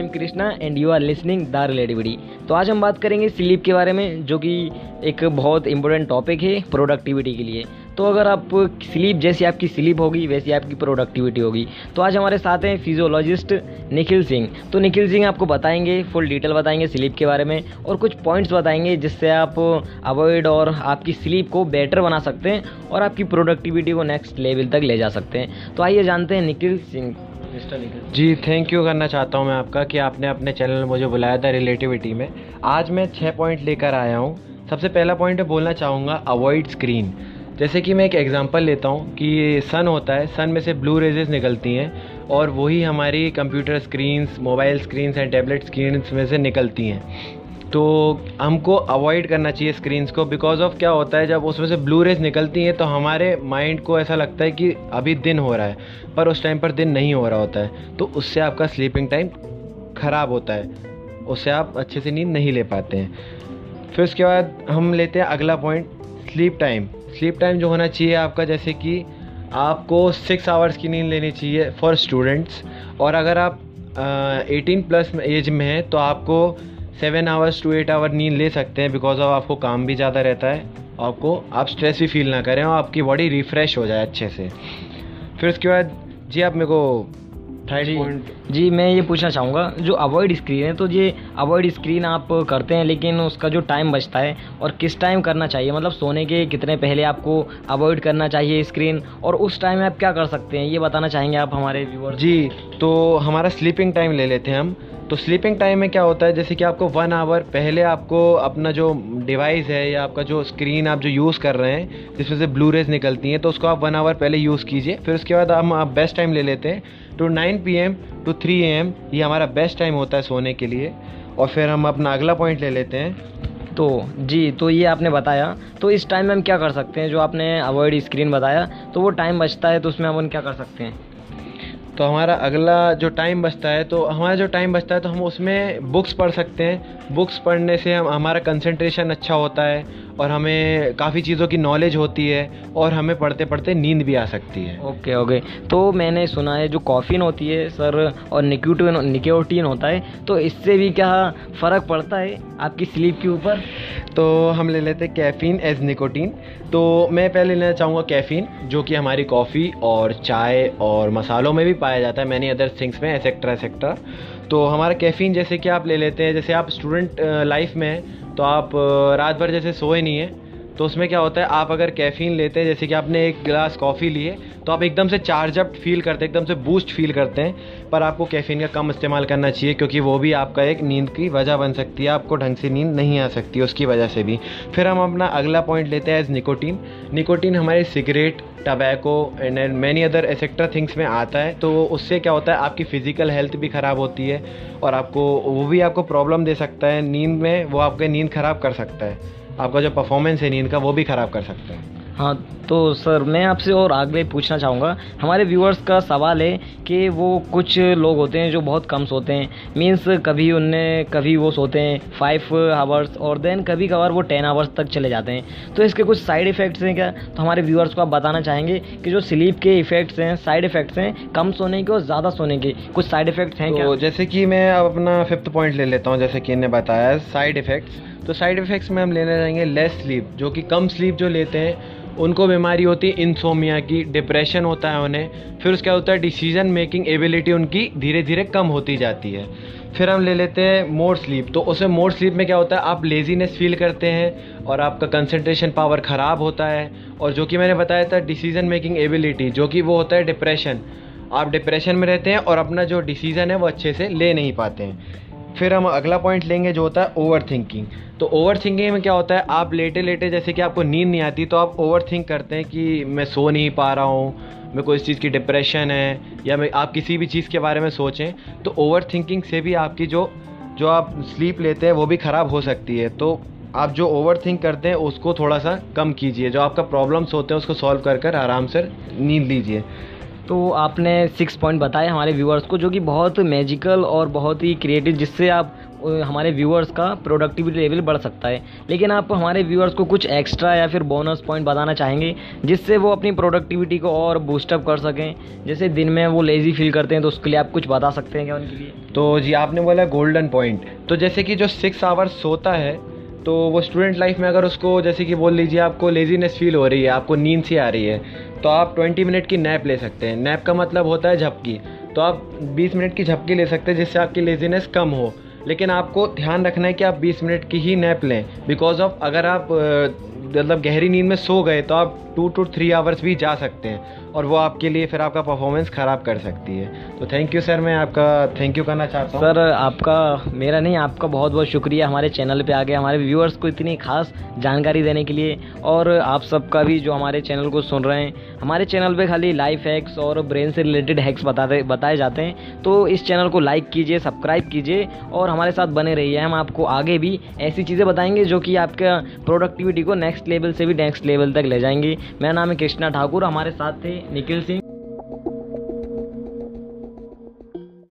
I am Krishna and you are listening the relativity तो आज हम बात करेंगे स्लीप के बारे में, जो कि एक बहुत इंपॉर्टेंट टॉपिक है प्रोडक्टिविटी के लिए। तो अगर आप स्लीप जैसी आपकी स्लीप होगी, वैसी आपकी प्रोडक्टिविटी होगी। तो आज हमारे साथ हैं फिजियोलॉजिस्ट निखिल सिंह तो निखिल सिंह आपको बताएँगे फुल डिटेल बताएँगे स्लीप के बारे में, और कुछ पॉइंट्स बताएँगे जिससे आप अवॉइड और आपकी स्लीप को बेटर बना सकते हैं, और आपकी प्रोडक्टिविटी को नेक्स्ट लेवल तक ले जा सकते हैं। तो आइए जानते हैं निखिल सिंह जी थैंक यू करना चाहता हूँ मैं आपका कि आपने अपने चैनल में मुझे बुलाया था रिलेटिविटी में। आज मैं छः पॉइंट लेकर आया हूँ। सबसे पहला पॉइंट बोलना चाहूँगा अवॉइड स्क्रीन जैसे कि मैं एक एग्जांपल लेता हूँ कि सन होता है सन में से ब्लू रेजेस निकलती हैं और वही हमारी computer screens mobile screens and tablet screens में से निकलती हैं। तो हमको अवॉइड करना चाहिए स्क्रीन्स को बिकॉज़ ऑफ़ क्या होता है, जब उसमें से ब्लू रेज निकलती हैं तो हमारे माइंड को ऐसा लगता है कि अभी दिन हो रहा है, पर उस टाइम पर दिन नहीं हो रहा होता है। तो उससे आपका स्लीपिंग टाइम ख़राब होता है। उससे आप अच्छे से नींद नहीं ले पाते हैं। फिर उसके बाद हम लेते हैं अगला point sleep time sleep time जो होना चाहिए आपका, जैसे कि आपको सिक्स आवर्स की नींद लेनी चाहिए फॉर स्टूडेंट्स और अगर आप एटीन प्लस एज में हैं तो आपको seven hours to eight hour नींद ले सकते हैं बिकॉज़ ऑफ़ आपको काम भी ज़्यादा रहता है आपको आप स्ट्रेस भी फील ना करें और आपकी बॉडी रिफ़्रेश हो जाए अच्छे से। फिर उसके बाद जी आप मेरे को थर्ड जी। पॉइंट जी मैं ये पूछना चाहूँगा जो अवॉइड स्क्रीन है तो ये अवॉइड स्क्रीन आप करते हैं लेकिन उसका जो टाइम बचता है और किस टाइम करना चाहिए? मतलब सोने के कितने पहले आपको अवॉइड करना चाहिए स्क्रीन और उस टाइम में आप क्या कर सकते हैं? ये बताना चाहेंगे आप हमारे व्यूअर जी तो हमारा स्लीपिंग टाइम ले लेते हैं हम। तो स्लीपिंग टाइम में क्या होता है? जैसे कि आपको वन आवर पहले आपको अपना जो डिवाइस है या आपका जो स्क्रीन आप जो यूज़ कर रहे हैं, जिसमें से ब्लू रेज निकलती हैं तो उसको आप वन आवर पहले यूज़ कीजिए। फिर उसके बाद हम, आप बेस्ट टाइम ले लेते हैं। To nine PM to three three A M ये हमारा बेस्ट टाइम होता है सोने के लिए। और फिर हम अपना अगला पॉइंट ले लेते हैं। तो जी तो ये आपने बताया। तो इस टाइम में हम क्या कर सकते हैं? जो आपने अवॉइड स्क्रीन बताया तो वो टाइम बचता है तो उसमें हम क्या कर सकते हैं? तो हमारा अगला जो टाइम बचता है तो हमारा जो टाइम बचता है तो हम उसमें बुक्स पढ़ सकते हैं। बुक्स पढ़ने से हम, हमारा कंसंट्रेशन अच्छा होता है और हमें काफ़ी चीज़ों की नॉलेज होती है और हमें पढ़ते पढ़ते नींद भी आ सकती है। Okay okay. तो मैंने सुना है जो कॉफ़ीन होती है, सर, और निक्यूटिन निकोटीन होता है तो इससे भी क्या फ़र्क पड़ता है आपकी स्लीप के ऊपर? तो हम ले लेते हैं कैफ़ीन एज निकोटीन तो मैं पहले लेना चाहूँगा कैफ़ीन जो कि हमारी कॉफ़ी और चाय और मसालों में भी पाया जाता है मैनी अदर थिंग्स में एसेक्ट्रा एसेक्ट्रा तो हमारा कैफ़ीन जैसे कि आप ले लेते हैं, जैसे आप स्टूडेंट लाइफ में हैं तो आप रात भर जैसे सोए नहीं हैं तो उसमें क्या होता है, आप अगर कैफ़ीन लेते हैं, जैसे कि आपने एक गिलास कॉफ़ी ली है तो आप एकदम से चार्ज अप फील करते हैं एकदम से बूस्ट फील करते हैं, पर आपको कैफ़ीन का कम इस्तेमाल करना चाहिए, क्योंकि वो भी आपका एक नींद की वजह बन सकती है, आपको ढंग से नींद नहीं आ सकती उसकी वजह से भी। फिर हम अपना अगला पॉइंट लेते हैं एज निकोटीन निकोटीन हमारे cigarette tobacco and and many other etcetera things में आता है तो उससे क्या होता है, आपकी फ़िज़िकल हेल्थ भी ख़राब होती है, और आपको, वो भी आपको प्रॉब्लम दे सकता है, नींद में वो आपके नींद ख़राब कर सकता है। आपका जो परफॉर्मेंस है नींद का, वो भी ख़राब कर सकता है। हाँ तो सर, मैं आपसे और आगे पूछना चाहूँगा। हमारे व्यूअर्स का सवाल है कि वो कुछ लोग होते हैं जो बहुत कम सोते हैं। मीन्स कभी उनने, कभी वो सोते हैं फाइव आवर्स और देन कभी कभार वो टेन आवर्स तक चले जाते हैं। तो इसके कुछ साइड इफ़ेक्ट्स हैं क्या? तो हमारे व्यूअर्स को आप बताना चाहेंगे कि जो स्लीप के इफ़ेक्ट्स हैं साइड इफ़ेक्ट्स हैं कम सोने के और ज़्यादा सोने के, कुछ साइड इफ़ेक्ट्स हैं क्या? तो जैसे कि मैं अब अपना फिफ्थ पॉइंट ले लेता हूँ, जैसे कि इन्हें बताया साइड इफ़ेक्ट्स तो साइड इफ़ेक्ट्स में हम लेने जाएँगे लेस स्लीप जो कि कम स्लीप जो लेते हैं उनको बीमारी होती है इंसोमिया की डिप्रेशन होता है उन्हें। फिर उसका होता है डिसीज़न मेकिंग एबिलिटी उनकी धीरे धीरे कम होती जाती है। फिर हम ले लेते हैं मोर स्लीप तो उसमें मोर स्लीप में क्या होता है? आप लेजीनेस फील करते हैं और आपका कंसंट्रेशन पावर ख़राब होता है। और जो कि मैंने बताया था डिसीज़न मेकिंग एबिलिटी जो कि वो होता है डिप्रेशन आप डिप्रेशन में रहते हैं और अपना जो डिसीज़न है वो अच्छे से ले नहीं पाते हैं। फिर हम अगला पॉइंट लेंगे जो होता है ओवर थिंकिंग तो ओवर थिंकिंग में क्या होता है? आप लेटे लेटे जैसे कि आपको नींद नहीं आती तो आप ओवर थिंक करते हैं कि मैं सो नहीं पा रहा हूँ मेरे को इस चीज़ की डिप्रेशन है, या मैं, आप किसी भी चीज़ के बारे में सोचें तो ओवर थिंकिंग से भी आपकी जो जो आप स्लीप लेते हैं वो भी ख़राब हो सकती है। तो आप जो ओवर थिंक करते हैं, उसको थोड़ा सा कम कीजिए। जो आपका प्रॉब्लम्स होते हैं, उसको सॉल्व कर कर आराम से नींद लीजिए। तो आपने सिक्स पॉइंट बताए हमारे व्यूअर्स को, जो कि बहुत मैजिकल और बहुत ही क्रिएटिव जिससे आप हमारे व्यूअर्स का प्रोडक्टिविटी लेवल बढ़ सकता है। लेकिन आप हमारे व्यूअर्स को कुछ एक्स्ट्रा या फिर बोनस पॉइंट बताना चाहेंगे, जिससे वो अपनी प्रोडक्टिविटी को और बूस्टअप कर सकें। जैसे दिन में वो लेज़ी फील करते हैं तो उसके लिए आप कुछ बता सकते हैं क्या उनके लिए? तो जी, आपने बोला गोल्डन पॉइंट तो जैसे कि जो सिक्स आवर्स सोता है तो वो स्टूडेंट लाइफ में अगर उसको, जैसे कि बोल लीजिए आपको लेजीनेस फील हो रही है, आपको नींद सी आ रही है तो आप 20 मिनट की नैप ले सकते हैं। नैप का मतलब होता है झपकी। तो आप 20 मिनट की झपकी ले सकते हैं जिससे आपकी लेजीनेस कम हो। लेकिन आपको ध्यान रखना है कि आप 20 मिनट की ही नैप लें। बिकॉज़ ऑफ़ अगर आप मतलब गहरी नींद में सो गए तो आप टू टू थ्री आवर्स भी जा सकते हैं। और वो आपके लिए फिर आपका परफॉर्मेंस ख़राब कर सकती है। तो थैंक यू सर मैं आपका थैंक यू करना चाहता हूँ। सर आपका, मेरा नहीं, आपका बहुत बहुत शुक्रिया हमारे चैनल पे आके हमारे व्यूअर्स को इतनी खास जानकारी देने के लिए। और आप सबका भी जो हमारे चैनल को सुन रहे हैं, हमारे चैनल पे खाली लाइफ हैक्स और ब्रेन से रिलेटेड हैक्स बताते, बताए जाते हैं। तो इस चैनल को लाइक कीजिए सब्सक्राइब कीजिए और हमारे साथ बने रहिए। हम आपको आगे भी ऐसी चीज़ें बताएँगे जो कि आपका प्रोडक्टिविटी को नेक्स्ट लेवल से भी नेक्स्ट लेवल तक ले जाएँगे। मेरा नाम है कृष्णा ठाकुर, हमारे साथ थे निखिल सिंह